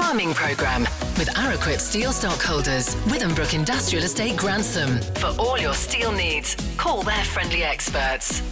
Farming Programme with Araquip Steel Stockholders, Withambrook Industrial Estate Grantham. For all your steel needs, call their friendly experts.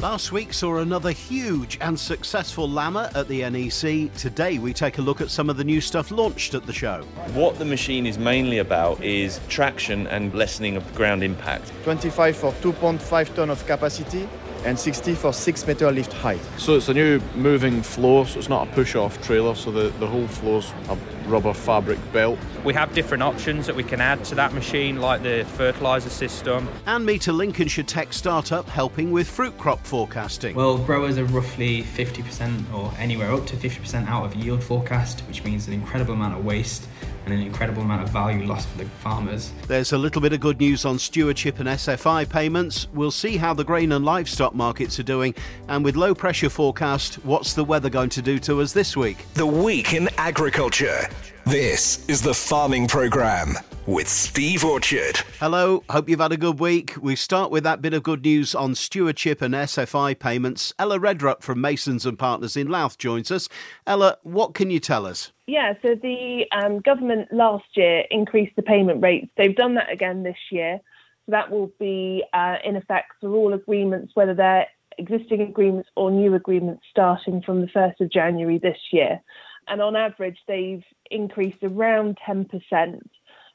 Last week saw another huge and successful LAMMA at the NEC. Today we take a look at some of the new stuff launched at the show. What the machine is mainly about is traction and lessening of ground impact. 25 for 2.5 ton of capacity and 60 for 6 meter lift height. So it's a new moving floor, so it's not a push-off trailer, so the, the whole floor's a rubber fabric belt. We have different options that we can add to that machine, like the fertiliser system. And meet a Lincolnshire tech startup helping with fruit crop forecasting. Well, growers are roughly 50% or anywhere up to 50% out of yield forecast, which means an incredible amount of waste and an incredible amount of value lost for the farmers. There's a little bit of good news on stewardship and SFI payments. We'll see how the grain and livestock markets are doing. And with low pressure forecast, what's the weather going to do to us this week? The Week in Agriculture. This is the Farming Programme with Steve Orchard. Hello, hope you've had a good week. We start with that bit of good news on stewardship and SFI payments. Ella Redrup from Masons and Partners in Louth joins us. Ella, what can you tell us? Yeah, so the um, government last year increased the payment rates. They've done that again this year. So that will be uh, in effect for all agreements, whether they're existing agreements or new agreements starting from the 1st of January this year. And on average, they've increased around 10%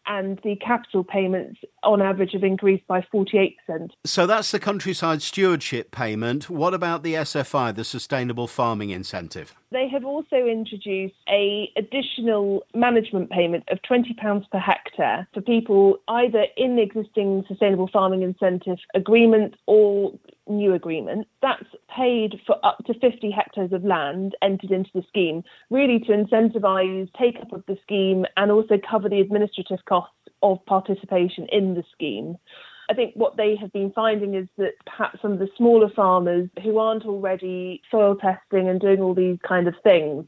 and the capital payments on average have increased by 48%. So that's the countryside stewardship payment. What about the SFI, the Sustainable Farming Incentive? They have also introduced a additional management payment of £20 per hectare for people either in the existing Sustainable Farming Incentive agreement or new agreement. That's paid for up to 50 hectares of land entered into the scheme, really to incentivise take up of the scheme and also cover the administrative costs of participation in the scheme. I think what they have been finding is that perhaps some of the smaller farmers who aren't already soil testing and doing all these kind of things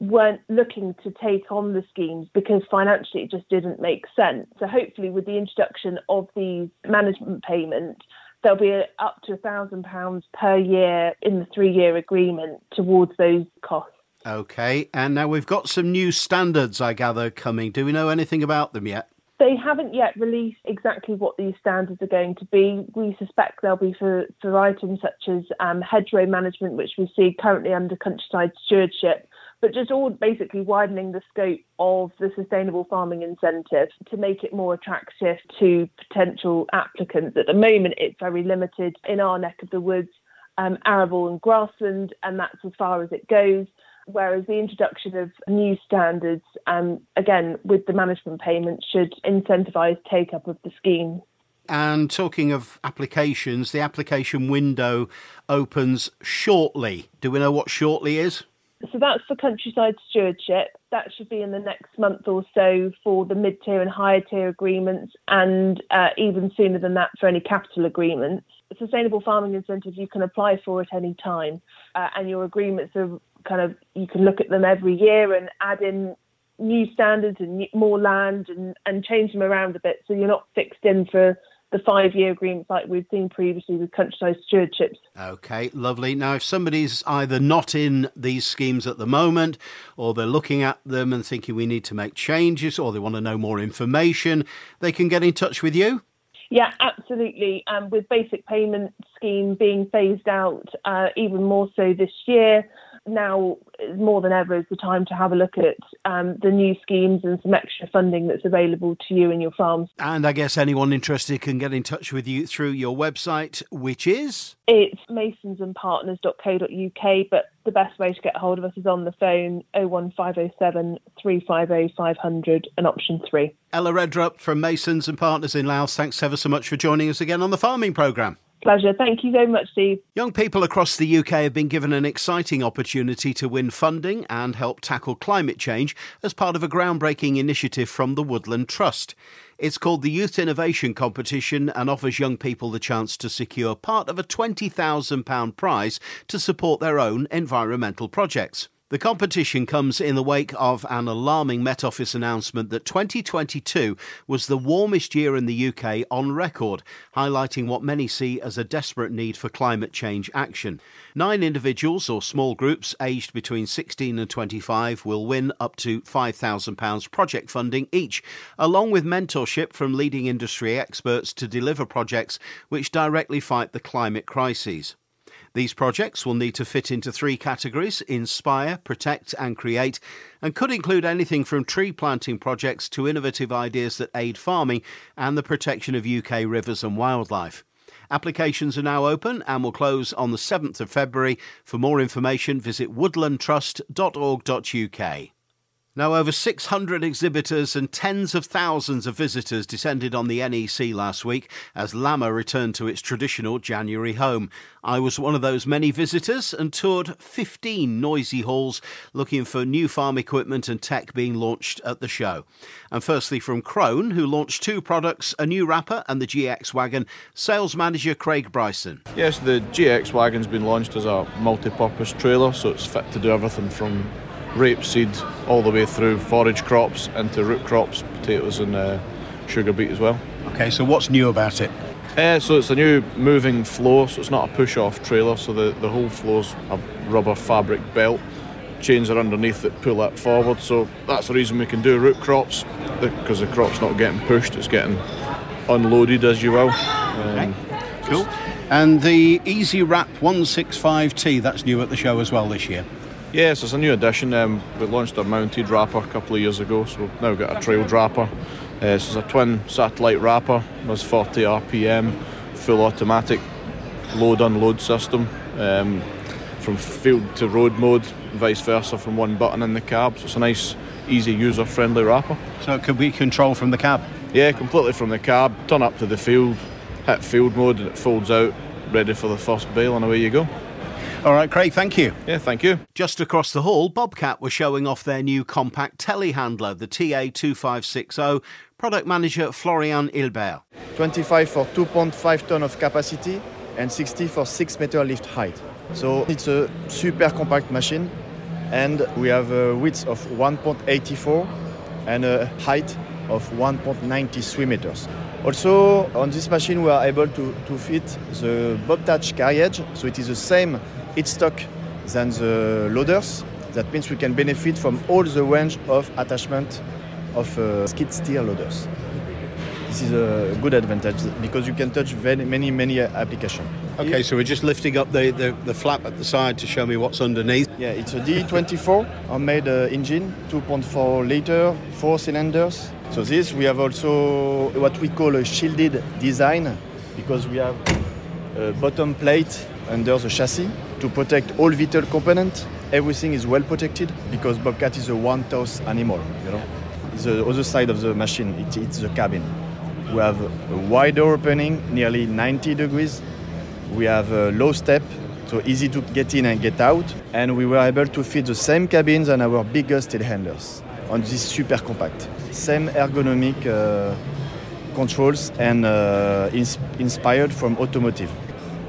weren't looking to take on the schemes because financially it just didn't make sense. So hopefully with the introduction of these management payments, there'll be up to a £1,000 per year in the three year agreement towards those costs. Okay, and now we've got some new standards, I gather, coming. Do we know anything about them yet? They haven't yet released exactly what these standards are going to be. We suspect they'll be for, for items such as um, hedgerow management, which we see currently under countryside stewardship, but just all basically widening the scope of the sustainable farming incentive to make it more attractive to potential applicants. At the moment, it's very limited in our neck of the woods, um, arable and grassland, and that's as far as it goes whereas the introduction of new standards, um, again, with the management payment, should incentivise take up of the scheme. And talking of applications, the application window opens shortly. Do we know what shortly is? So that's for countryside stewardship. That should be in the next month or so for the mid tier and higher tier agreements, and uh, even sooner than that for any capital agreements. Sustainable farming incentive you can apply for at any time, uh, and your agreements are kind of you can look at them every year and add in new standards and more land and, and change them around a bit so you're not fixed in for the five year agreements like we've seen previously with countryside stewardships. Okay, lovely. Now, if somebody's either not in these schemes at the moment or they're looking at them and thinking we need to make changes or they want to know more information, they can get in touch with you. Yeah, absolutely. Um, with basic payment scheme being phased out uh, even more so this year, now more than ever is the time to have a look at um, the new schemes and some extra funding that's available to you and your farms. And I guess anyone interested can get in touch with you through your website, which is? It's masonsandpartners.co.uk, but the best way to get hold of us is on the phone 01507 350 500 and option 3. Ella Redrup from Masons and Partners in Louth, thanks ever so much for joining us again on the Farming Programme. Pleasure. Thank you very much, Steve. Young people across the UK have been given an exciting opportunity to win funding and help tackle climate change as part of a groundbreaking initiative from the Woodland Trust. It's called the Youth Innovation Competition and offers young people the chance to secure part of a £20,000 prize to support their own environmental projects. The competition comes in the wake of an alarming Met Office announcement that 2022 was the warmest year in the UK on record, highlighting what many see as a desperate need for climate change action. Nine individuals or small groups aged between 16 and 25 will win up to £5,000 project funding each, along with mentorship from leading industry experts to deliver projects which directly fight the climate crises. These projects will need to fit into three categories inspire, protect, and create, and could include anything from tree planting projects to innovative ideas that aid farming and the protection of UK rivers and wildlife. Applications are now open and will close on the 7th of February. For more information, visit woodlandtrust.org.uk. Now, over 600 exhibitors and tens of thousands of visitors descended on the NEC last week as LAMMA returned to its traditional January home. I was one of those many visitors and toured 15 noisy halls looking for new farm equipment and tech being launched at the show. And firstly, from Krone, who launched two products a new wrapper and the GX wagon, sales manager Craig Bryson. Yes, the GX wagon's been launched as a multi purpose trailer, so it's fit to do everything from rapeseed all the way through forage crops into root crops, potatoes and uh, sugar beet as well. Okay, so what's new about it? Uh, so it's a new moving floor, so it's not a push-off trailer. So the, the whole floor's a rubber fabric belt. Chains are underneath that pull that forward. So that's the reason we can do root crops because the, the crop's not getting pushed; it's getting unloaded, as you will. Um, okay. Cool. And the Easy Wrap 165T, that's new at the show as well this year. Yes, it's a new addition. Um, we launched a mounted wrapper a couple of years ago, so we've now got a trailed wrapper. Uh, this is a twin satellite wrapper, does 40 RPM, full automatic load unload system. Um, from field to road mode, vice versa from one button in the cab. So it's a nice, easy, user friendly wrapper. So it could be controlled from the cab? Yeah, completely from the cab. Turn up to the field, hit field mode, and it folds out, ready for the first bale, and away you go. All right, Craig, thank you. Yeah, thank you. Just across the hall, Bobcat were showing off their new compact telehandler, the TA2560. Product manager Florian Hilbert. 25 for 2.5 ton of capacity and 60 for 6 meter lift height. So it's a super compact machine and we have a width of 1.84 and a height of 1.93 meters. Also, on this machine, we are able to, to fit the Bob-Tach carriage, so it is the same stock than the loaders. That means we can benefit from all the range of attachment of uh, skid steer loaders. This is a good advantage because you can touch very, many, many applications. Okay, so we're just lifting up the, the, the, flap at the side to show me what's underneath. Yeah, it's a D24 homemade uh, engine, 2.4 liter, four cylinders. So this we have also what we call a shielded design because we have a bottom plate under the chassis to protect all vital components. Everything is well protected because Bobcat is a one-tough animal. You know, the other side of the machine. It, it's the cabin. We have a wider opening, nearly 90 degrees. We have a low step, so easy to get in and get out. And we were able to fit the same cabins than our biggest telehandlers on this super compact. Same ergonomic uh, controls and uh, ins- inspired from automotive.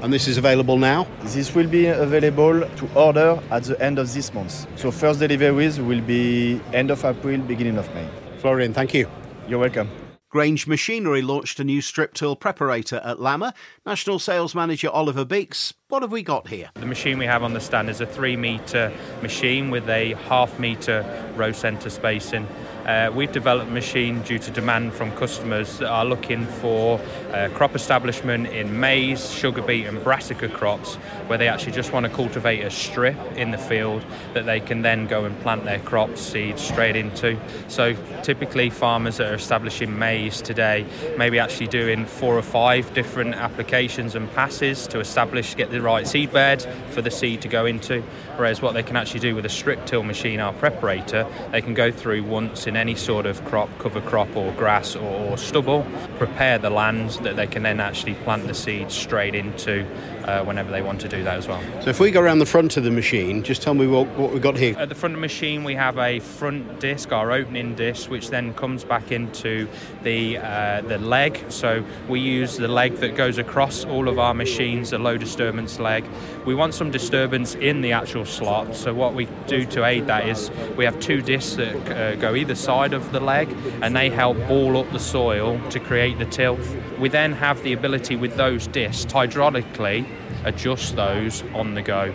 And this is available now? This will be available to order at the end of this month. So first deliveries will be end of April, beginning of May. Florian, thank you. You're welcome. Grange Machinery launched a new strip till preparator at LAMMA. National Sales Manager Oliver Beeks, what have we got here? The machine we have on the stand is a three metre machine with a half metre row centre spacing. Uh, we've developed a machine due to demand from customers that are looking for uh, crop establishment in maize, sugar beet, and brassica crops, where they actually just want to cultivate a strip in the field that they can then go and plant their crops seeds straight into. So typically, farmers that are establishing maize today maybe actually doing four or five different applications and passes to establish, get the right seed bed for the seed to go into. Whereas what they can actually do with a strip till machine, our preparator, they can go through once in any sort of crop, cover crop or grass or, stubble, prepare the land that they can then actually plant the seeds straight into uh, whenever they want to do that as well. So if we go around the front of the machine, just tell me what, what we've got here. At the front of the machine, we have a front disc, our opening disc, which then comes back into the uh, the leg. So we use the leg that goes across all of our machines, the low disturbance leg. We want some disturbance in the actual slot. So what we do to aid that is we have two discs that uh, go either side of the leg, and they help ball up the soil to create the tilth. We then have the ability with those discs hydraulically adjust those on the go.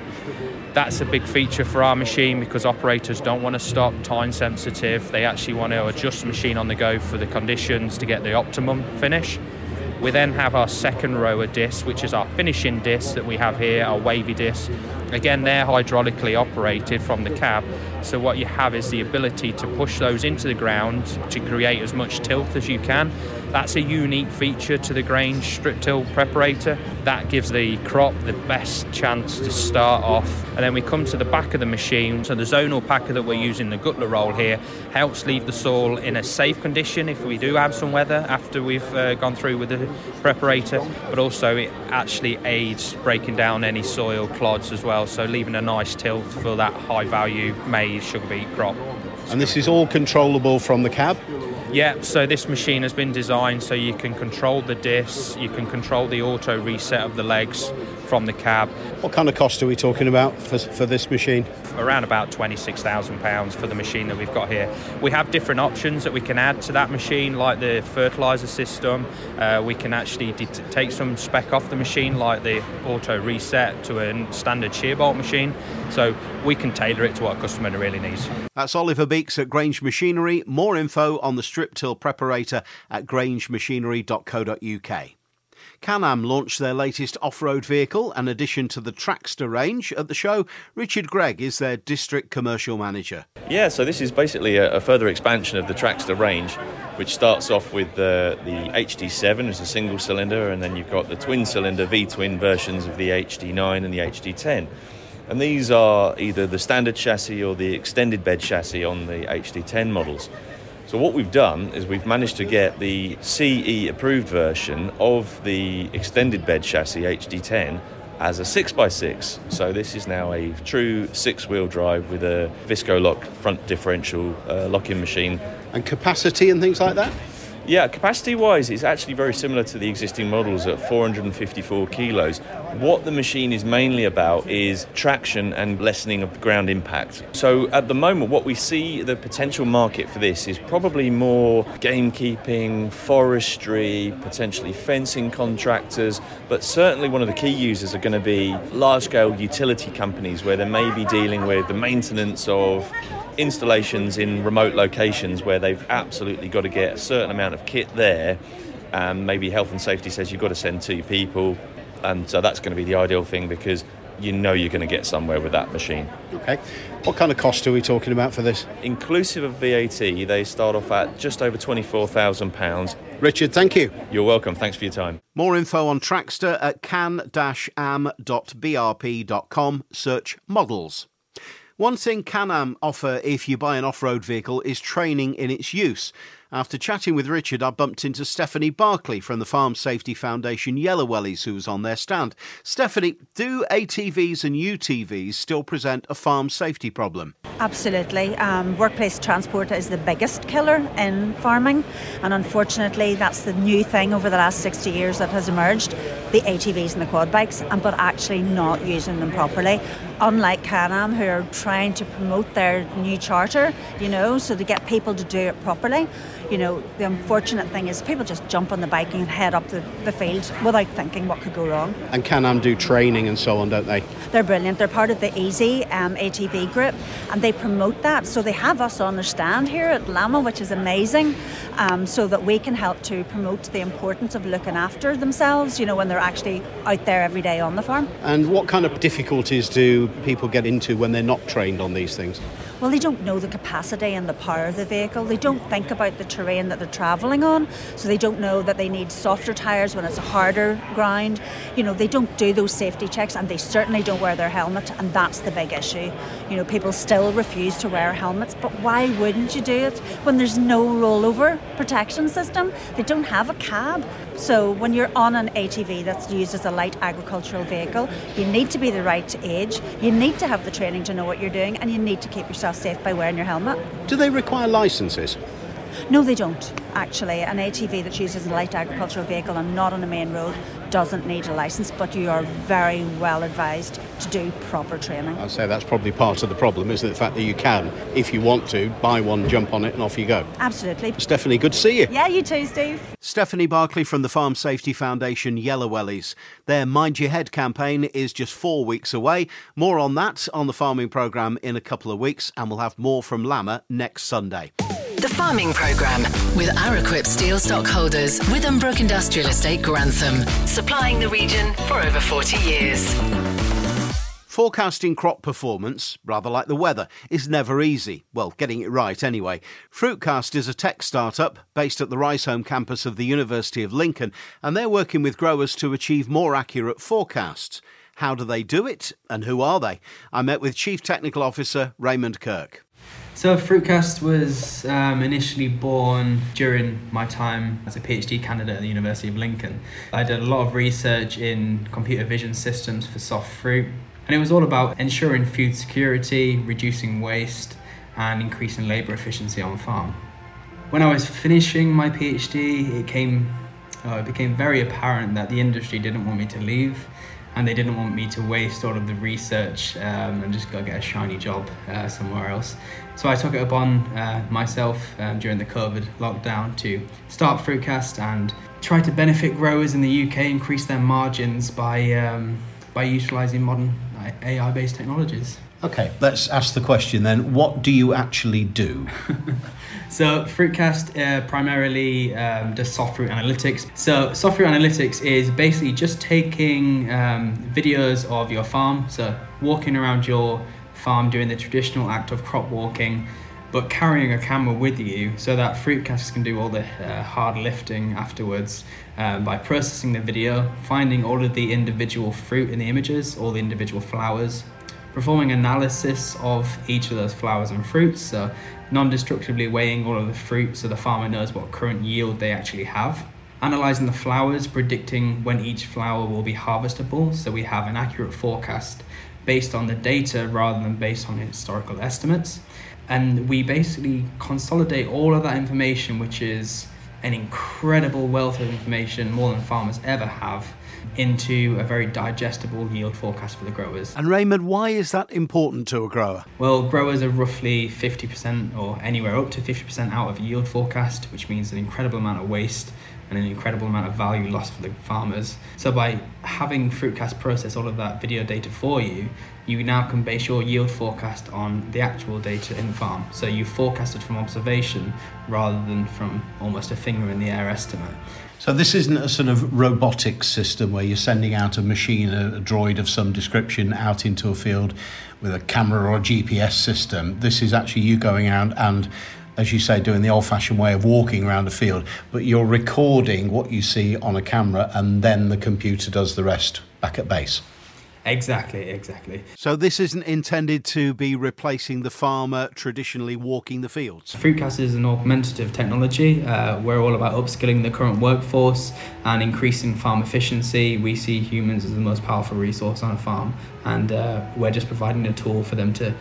That's a big feature for our machine because operators don't want to stop time sensitive. They actually want to adjust the machine on the go for the conditions to get the optimum finish. We then have our second row of discs, which is our finishing discs that we have here, our wavy discs. Again, they're hydraulically operated from the cab. So what you have is the ability to push those into the ground to create as much tilt as you can. That's a unique feature to the Grange strip till preparator. That gives the crop the best chance to start off. And then we come to the back of the machine. So the zonal packer that we're using, the Güttler roll here, helps leave the soil in a safe condition if we do have some weather after we've uh, gone through with the preparator. But also it actually aids breaking down any soil clods as well. So leaving a nice tilth for that high value maize sugar beet crop. And this is all controllable from the cab? Yeah, so this machine has been designed so you can control the discs, you can control the auto reset of the legs from the cab. What kind of cost are we talking about for, for this machine? Around about £26,000 for the machine that we've got here. We have different options that we can add to that machine, like the fertiliser system. Uh, we can actually take some spec off the machine, like the auto reset to a standard shear bolt machine. So we can tailor it to what a customer really needs. That's Oliver Beeks at Grange Machinery. More info on the strip till preparator at grangemachinery.co.uk. Can-Am launched their latest off-road vehicle, an addition to the Traxter range. At the show, Richard Gregg is their district commercial manager. Yeah, so this is basically a, a further expansion of the Traxter range, which starts off with the, the HD7 as a single cylinder, and then you've got the twin cylinder V-twin versions of the HD9 and the HD10. And these are either the standard chassis or the extended bed chassis on the HD10 models. So what we've done is we've managed to get the CE approved version of the extended bed chassis HD10 as a 6x6. So this is now a true six-wheel drive with a Visco-Lok front differential uh, locking machine. And capacity and things like that? Yeah, capacity wise, it's actually very similar to the existing models at 454 kilos. What the machine is mainly about is traction and lessening of the ground impact. So at the moment, what we see the potential market for this is probably more gamekeeping, forestry, potentially fencing contractors, but certainly one of the key users are going to be large scale utility companies where they may be dealing with the maintenance of installations in remote locations where they've absolutely got to get a certain amount of kit there. And maybe health and safety says you've got to send two people, and so that's going to be the ideal thing because you know you're going to get somewhere with that machine. Okay. What kind of cost are we talking about for this? Inclusive of VAT, they start off at just over £24,000. Richard, thank you. You're welcome. Thanks for your time. More info on Traxter at can-am.brp.com. Search models. One thing Can-Am offer if you buy an off-road vehicle is training in its use. After chatting with Richard, I bumped into Stephanie Berkeley from the Farm Safety Foundation Yellow Wellies, who was on their stand. Stephanie, do ATVs and UTVs still present a farm safety problem? Absolutely. Um, workplace transport is the biggest killer in farming, and unfortunately, that's the new thing over the last 60 years that has emerged the ATVs and the quad bikes, and but actually not using them properly. Unlike Can-Am, who are trying to promote their new charter, you know, so to get people to do it properly you know, the unfortunate thing is people just jump on the bike and head up the, the field without thinking what could go wrong. And Can-Am do training and so on, don't they? They're brilliant. They're part of the Easy um, ATV group and they promote that. So they have us on their stand here at LAMMA, which is amazing, um, so that we can help to promote the importance of looking after themselves, you know, when they're actually out there every day on the farm. And what kind of difficulties do people get into when they're not trained on these things? Well, they don't know the capacity and the power of the vehicle. They don't think about the terrain that they're travelling on, so they don't know that they need softer tyres when it's a harder grind. You know, they don't do those safety checks, and they certainly don't wear their helmet, and that's the big issue. You know, people still refuse to wear helmets, but why wouldn't you do it when there's no rollover protection system? They don't have a cab. So when you're on an ATV that's used as a light agricultural vehicle, you need to be the right age, you need to have the training to know what you're doing, and you need to keep yourself safe by wearing your helmet. Do they require licenses? No, they don't, actually. An ATV that's used as a light agricultural vehicle and not on a main road doesn't need a licence, but you are very well advised to do proper training. I'd say that's probably part of the problem, isn't it? The fact that you can, if you want to, buy one, jump on it, and off you go. Absolutely. Stephanie, good to see you. Yeah, you too, Steve. Stephanie Berkeley from the Farm Safety Foundation Yellow Wellies. Their Mind Your Head campaign is just four weeks away. More on that on the farming programme in a couple of weeks, and we'll have more from LAMMA next Sunday. The Farming Programme with Araquip Steel Stockholders, Withambrook Industrial Estate, Grantham, supplying the region for over 40 years. Forecasting crop performance, rather like the weather, is never easy. Well, getting it right anyway. Fruitcast is a tech startup based at the Riseholme campus of the University of Lincoln, and they're working with growers to achieve more accurate forecasts. How do they do it, and who are they? I met with Chief Technical Officer Raymond Kirk. So, Fruitcast was um, initially born during my time as a PhD candidate at the University of Lincoln. I did a lot of research in computer vision systems for soft fruit, and it was all about ensuring food security, reducing waste, and increasing labour efficiency on farm. When I was finishing my PhD, it came uh, it became very apparent that the industry didn't want me to leave and they didn't want me to waste all of the research um, and just go get a shiny job uh, somewhere else. So I took it upon uh, myself um, during the COVID lockdown to start Fruitcast and try to benefit growers in the UK, increase their margins by um, by utilising modern AI-based technologies. Okay, let's ask the question then. What do you actually do? So Fruitcast uh, primarily um, does soft fruit analytics. So soft fruit analytics is basically just taking um, videos of your farm, so walking around your farm doing the traditional act of crop walking, but carrying a camera with you so that Fruitcast can do all the uh, hard lifting afterwards uh, by processing the video, finding all of the individual fruit in the images, all the individual flowers, performing analysis of each of those flowers and fruits. So non-destructively weighing all of the fruit so the farmer knows what current yield they actually have. Analysing the flowers, predicting when each flower will be harvestable, so we have an accurate forecast based on the data rather than based on historical estimates. And we basically consolidate all of that information, which is an incredible wealth of information, more than farmers ever have, into a very digestible yield forecast for the growers. And Raymond, why is that important to a grower? Well, growers are roughly 50% or anywhere up to 50% out of yield forecast, which means an incredible amount of waste and an incredible amount of value lost for the farmers. So by having Fruitcast process all of that video data for you, you now can base your yield forecast on the actual data in the farm. So you forecasted from observation rather than from almost a finger in the air estimate. So this isn't a sort of robotic system where you're sending out a machine, a, droid of some description, out into a field with a camera or a GPS system. This is actually you going out and as you say, doing the old fashioned way of walking around a field, but you're recording what you see on a camera and then the computer does the rest back at base. Exactly, exactly. So this isn't intended to be replacing the farmer traditionally walking the fields. Fruitcast is an augmentative technology. Uh, we're all about upskilling the current workforce and increasing farm efficiency. We see humans as the most powerful resource on a farm, and uh, we're just providing a tool for them to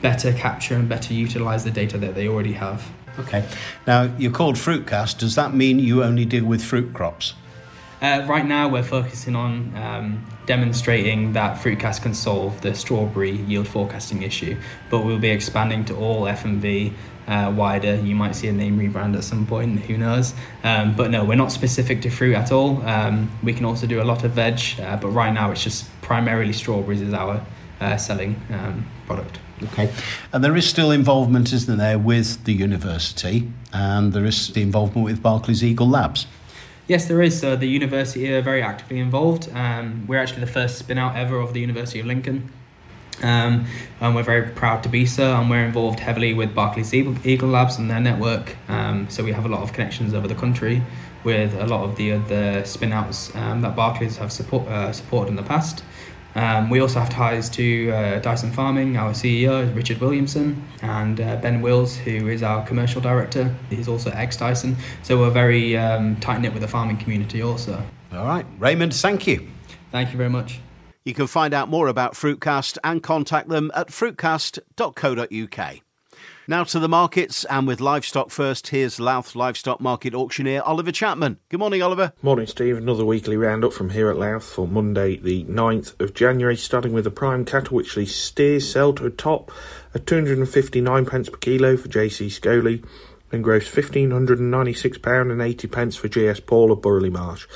better capture and better utilize the data that they already have. Okay. Now you're called Fruitcast. Does that mean you only deal with fruit crops? Uh, right now, we're focusing on um, demonstrating that Fruitcast can solve the strawberry yield forecasting issue, but we'll be expanding to all FMV uh, wider. You might see a name rebrand at some point, who knows? Um, but no, we're not specific to fruit at all. Um, we can also do a lot of veg, uh, but right now it's just primarily strawberries is our uh, selling um, product. Okay, and there is still involvement, isn't there, with the university, and there is the involvement with Barclays Eagle Labs. Yes, there is. So the university are very actively involved. Um, we're actually the first spin out ever of the University of Lincoln. Um, and we're very proud to be so, and we're involved heavily with Barclays Eagle Labs and their network. Um, so we have a lot of connections over the country with a lot of the other spin outs um, that Barclays have support, uh, supported in the past. Um, we also have ties to uh, Dyson Farming. Our CEO Richard Williamson and uh, Ben Wills, who is our commercial director. He's also ex Dyson. So we're very um, tight knit with the farming community also. All right, Raymond, thank you. Thank you very much. You can find out more about Fruitcast and contact them at fruitcast.co.uk. Now to the markets, and with livestock first, here's Louth Livestock Market auctioneer Oliver Chapman. Good morning, Oliver. Morning, Steve. Another weekly roundup from here at Louth for Monday, the 9th of January, starting with the prime cattle, which the steers sell to a top at 259 pence per kilo for JC Scully and gross £1,596 and 80 pence for GS Paul of Burley Marsh.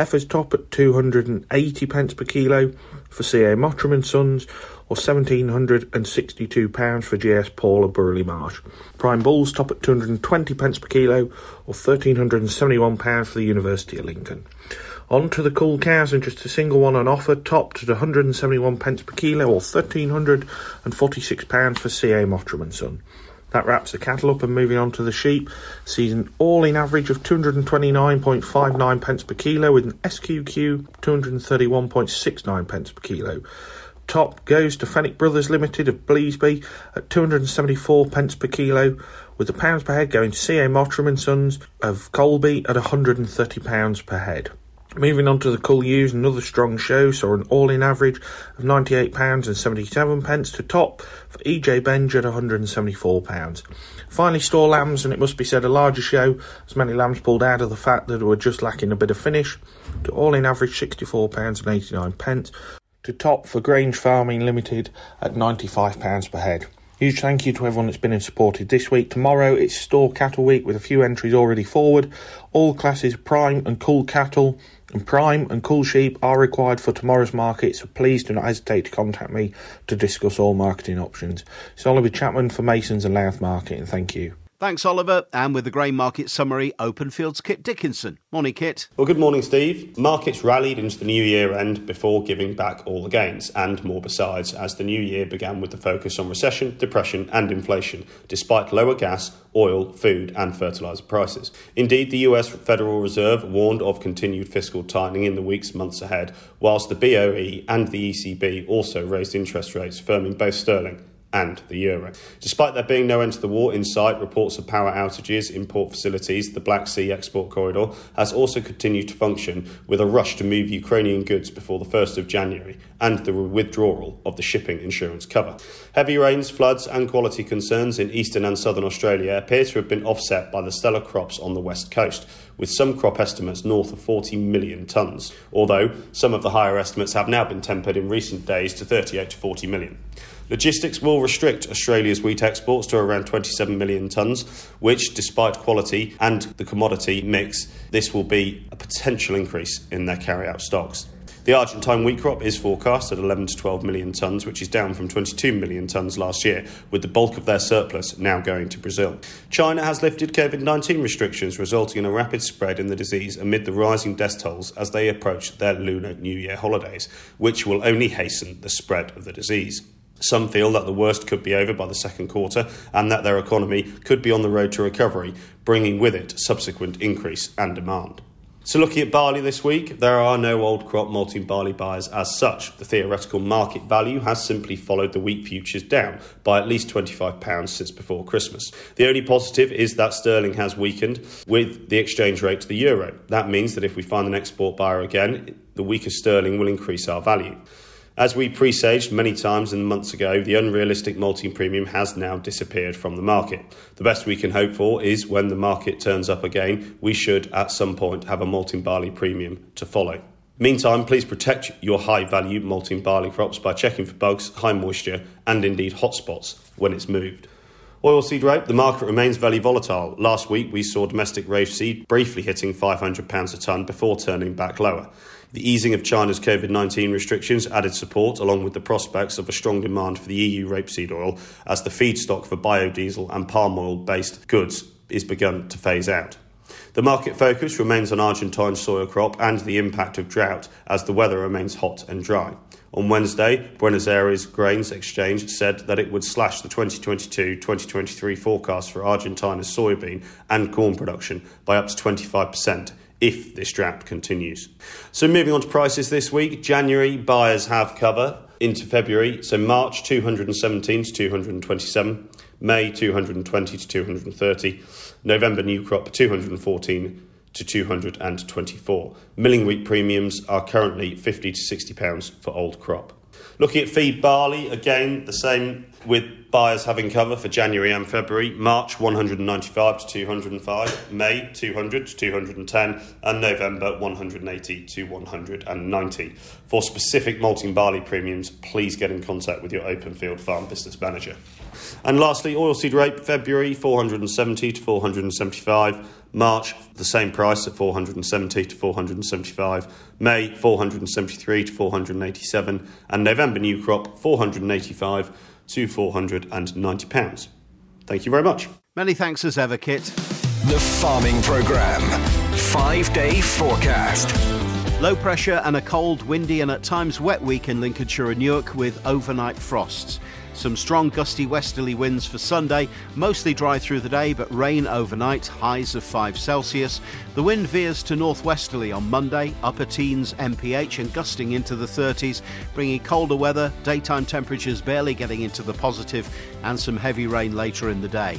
Heifers top at 280 pence per kilo for CA Mottram and Sons, or £1,762 for GS Paul of Burley Marsh. Prime Bulls top at 220 pence per kilo, or £1,371 for the University of Lincoln. On to the cool cows, and just a single one on offer, topped at 171 pence per kilo, or £1,346 for CA Mottram and Son. That wraps the cattle up and moving on to the sheep. Season all in average of 229.59 pence per kilo with an SQQ 231.69 pence per kilo. Top goes to Fenwick Brothers Limited of Bleasby at 274 pence per kilo, with the pounds per head going to CA Mottram and Sons of Colby at 130 pounds per head. Moving on to the Cull Ewes, another strong show, saw an all-in average of £98 and 77 pence to top for EJ Benj at £174. Finally, store lambs, and it must be said a larger show, as many lambs pulled out of the fact that were just lacking a bit of finish, to all-in average £64 and 89 pence to top for Grange Farming Limited at £95 per head. Huge thank you to everyone that's been and supported this week. Tomorrow it's Store Cattle Week with a few entries already forward. All classes prime and cool cattle prime and cool sheep are required for tomorrow's market, so please do not hesitate to contact me to discuss all marketing options. It's Oliver Chapman for Masons and Louth Market, and thank you. Thanks, Oliver. And with the grain market summary, Openfield's Kit Dickinson. Morning, Kit. Well, good morning, Steve. Markets rallied into the new year end before giving back all the gains and more besides as the new year began with the focus on recession, depression, and inflation, despite lower gas, oil, food, and fertilizer prices. Indeed, the US Federal Reserve warned of continued fiscal tightening in the weeks, months ahead, whilst the BOE and the ECB also raised interest rates, firming both sterling and the euro. Despite there being no end to the war in sight, reports of power outages in port facilities, the Black Sea export corridor has also continued to function with a rush to move Ukrainian goods before the 1st of January and the withdrawal of the shipping insurance cover. Heavy rains, floods, and quality concerns in eastern and southern Australia appear to have been offset by the stellar crops on the west coast, with some crop estimates north of 40 million tonnes, although some of the higher estimates have now been tempered in recent days to 38 to 40 million. Logistics will restrict Australia's wheat exports to around 27 million tonnes, which, despite quality and the commodity mix, this will be a potential increase in their carry-out stocks. The Argentine wheat crop is forecast at 11 to 12 million tonnes, which is down from 22 million tonnes last year, with the bulk of their surplus now going to Brazil. China has lifted COVID 19 restrictions, resulting in a rapid spread in the disease amid the rising death tolls as they approach their Lunar New Year holidays, which will only hasten the spread of the disease. Some feel that the worst could be over by the second quarter and that their economy could be on the road to recovery, bringing with it subsequent increase and demand. So, looking at barley this week, there are no old crop malting barley buyers as such. The theoretical market value has simply followed the wheat futures down by at least £25 since before Christmas. The only positive is that sterling has weakened with the exchange rate to the euro. That means that if we find an export buyer again, the weaker sterling will increase our value. As we presaged many times in months ago, the unrealistic malting premium has now disappeared from the market. The best we can hope for is when the market turns up again, we should at some point have a malting barley premium to follow. Meantime, please protect your high value malting barley crops by checking for bugs, high moisture, and indeed hotspots when it's moved. Oilseed rape, the market remains very volatile. Last week we saw domestic rapeseed briefly hitting £500 a tonne before turning back lower. The easing of China's COVID 19 restrictions added support, along with the prospects of a strong demand for the EU rapeseed oil as the feedstock for biodiesel and palm oil based goods is begun to phase out. The market focus remains on Argentine soya crop and the impact of drought as the weather remains hot and dry. On Wednesday, Buenos Aires Grains Exchange said that it would slash the 2022 2023 forecast for Argentina's soybean and corn production by up to 25% if this drought continues. So, moving on to prices this week, January buyers have cover into February. So, March 217 to 227, May 220 to 230, November new crop 214 to 224. Milling wheat premiums are currently 50 to 60 pounds for old crop. Looking at feed barley, again the same with buyers having cover for January and February. March 195 to 205, May 200 to 210, and November 180 to 190. For specific malting barley premiums, please get in contact with your Openfield farm business manager. And lastly, oilseed rape February 470 to 475. March, the same price at 470 to 475. May, 473 to 487. And November new crop, 485 to 490 pounds. Thank you very much. Many thanks as ever, Kit. The Farming Programme. Five day forecast. Low pressure and a cold, windy, and at times wet week in Lincolnshire and Newark with overnight frosts. Some strong gusty westerly winds for Sunday, mostly dry through the day but rain overnight, highs of 5 Celsius. The wind veers to northwesterly on Monday, upper teens MPH and gusting into the 30s, bringing colder weather, daytime temperatures barely getting into the positive, and some heavy rain later in the day.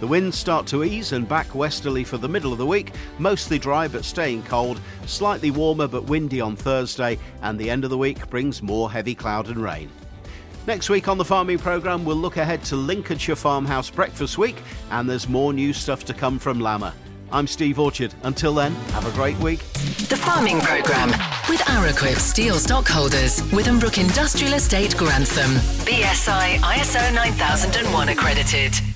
The winds start to ease and back westerly for the middle of the week, mostly dry but staying cold, slightly warmer but windy on Thursday, and the end of the week brings more heavy cloud and rain. Next week on the farming programme, we'll look ahead to Lincolnshire Farmhouse Breakfast Week, and there's more new stuff to come from LAMMA. I'm Steve Orchard. Until then, have a great week. The Farming Programme with Araquip Steel Stockholders, Withambrook Industrial Estate Grantham. BSI ISO 9001 accredited.